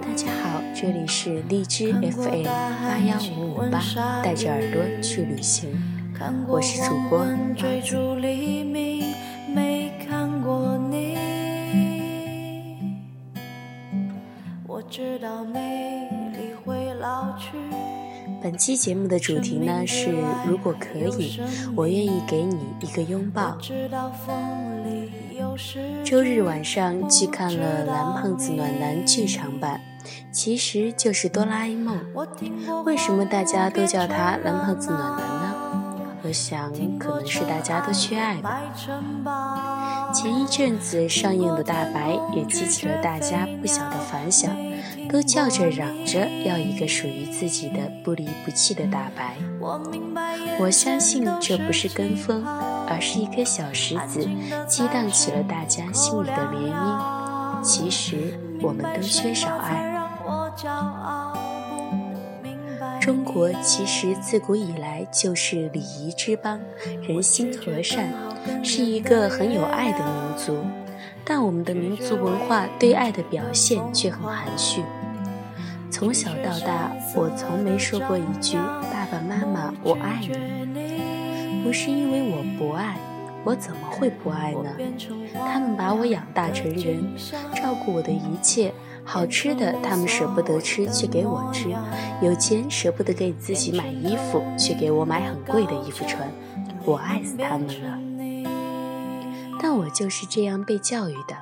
大家好，这里是荔枝 FM 八幺五五八，带着耳朵去旅行，我是主播花子。本期节目的主题呢是，如果可以，我愿意给你一个拥抱。周日晚上去看了《蓝胖子暖男》剧场版，其实就是哆啦 A 梦。为什么大家都叫他蓝胖子暖男呢？我想可能是大家都缺爱吧。前一阵子上映的大白也激起了大家不小的反响。都叫着嚷着要一个属于自己的不离不弃的大白。我相信这不是跟风，而是一颗小石子激荡起了大家心里的涟漪。其实我们都缺少爱。中国其实自古以来就是礼仪之邦，人心和善，是一个很有爱的民族。但我们的民族文化对爱的表现却很含蓄。从小到大，我从没说过一句“爸爸妈妈，我爱你”。不是因为我不爱，我怎么会不爱呢？他们把我养大成人，照顾我的一切，好吃的他们舍不得吃，却给我吃；有钱舍不得给自己买衣服，却给我买很贵的衣服穿。我爱死他们了。但我就是这样被教育的。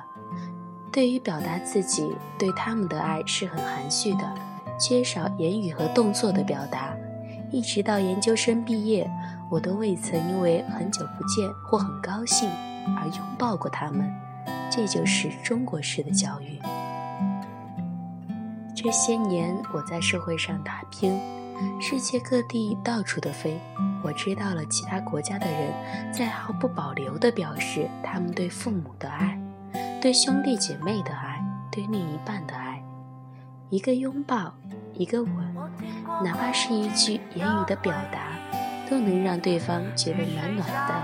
对于表达自己对他们的爱是很含蓄的，缺少言语和动作的表达。一直到研究生毕业，我都未曾因为很久不见或很高兴而拥抱过他们。这就是中国式的教育。这些年我在社会上打拼，世界各地到处的飞，我知道了其他国家的人在毫不保留地表示他们对父母的爱。对兄弟姐妹的爱，对另一半的爱，一个拥抱，一个吻，哪怕是一句言语的表达，都能让对方觉得暖暖的。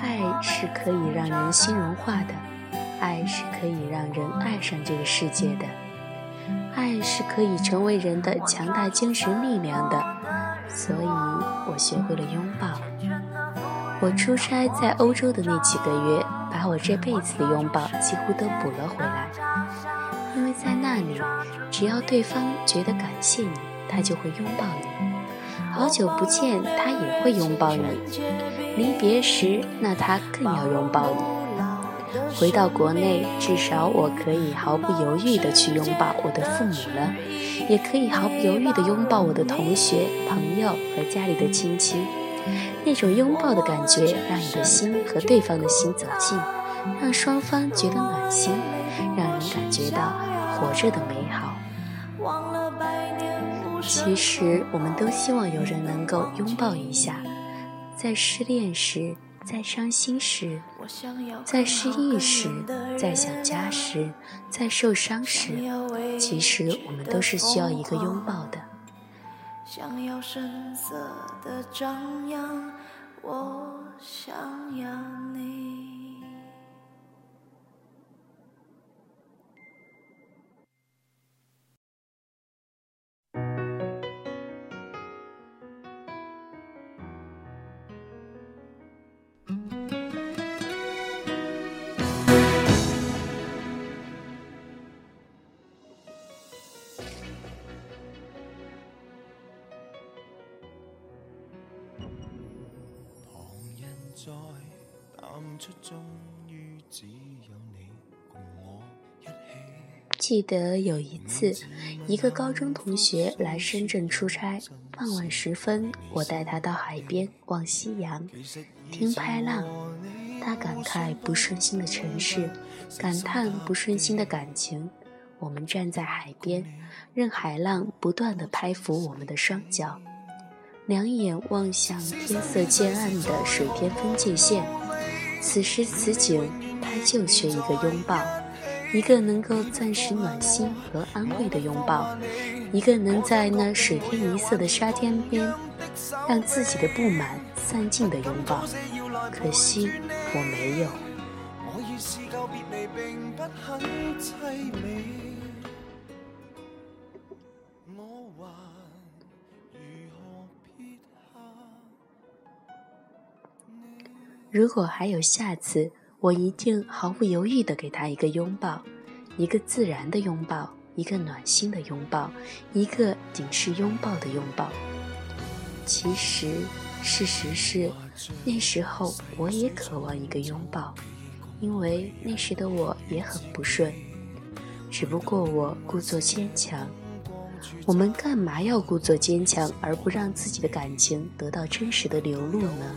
爱是可以让人心融化的，爱是可以让人爱上这个世界的，爱是可以成为人的强大精神力量的。所以我学会了拥抱。我出差在欧洲的那几个月，把我这辈子的拥抱几乎都补了回来。因为在那里，只要对方觉得感谢你，他就会拥抱你；好久不见，他也会拥抱你；离别时，那他更要拥抱你。回到国内，至少我可以毫不犹豫地去拥抱我的父母了，也可以毫不犹豫地拥抱我的同学、朋友和家里的亲戚。那种拥抱的感觉，让你的心和对方的心走近，让双方觉得暖心，让人感觉到活着的美好。其实，我们都希望有人能够拥抱一下，在失恋时，在伤心时，在失意时，在想家时，在受伤时，其实我们都是需要一个拥抱的。想要声色的张扬，我想要你。记得有一次，一个高中同学来深圳出差，傍晚时分，我带他到海边望夕阳，听拍浪。他感慨不顺心的城市，感叹不顺心的感情。我们站在海边，任海浪不断地拍拂我们的双脚。两眼望向天色渐暗的水天分界线。此时此景，他就缺一个拥抱，一个能够暂时暖心和安慰的拥抱，一个能在那水天一色的沙滩边，让自己的不满散尽的拥抱。可惜我没有。如果还有下次，我一定毫不犹豫地给他一个拥抱，一个自然的拥抱，一个暖心的拥抱，一个仅是拥抱的拥抱。其实，事实是，那时候我也渴望一个拥抱，因为那时的我也很不顺，只不过我故作坚强。我们干嘛要故作坚强，而不让自己的感情得到真实的流露呢？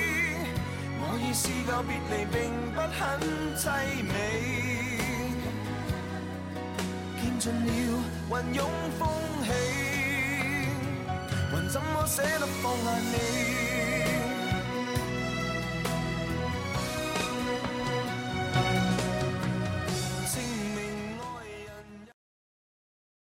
我已试告别离并不很凄美。见尽了云涌风起还怎么舍得放下你？